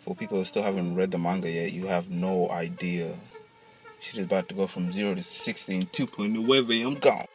for people who still haven't read the manga yet, you have no idea. She's about to go from zero to sixty in two point. I'm gone.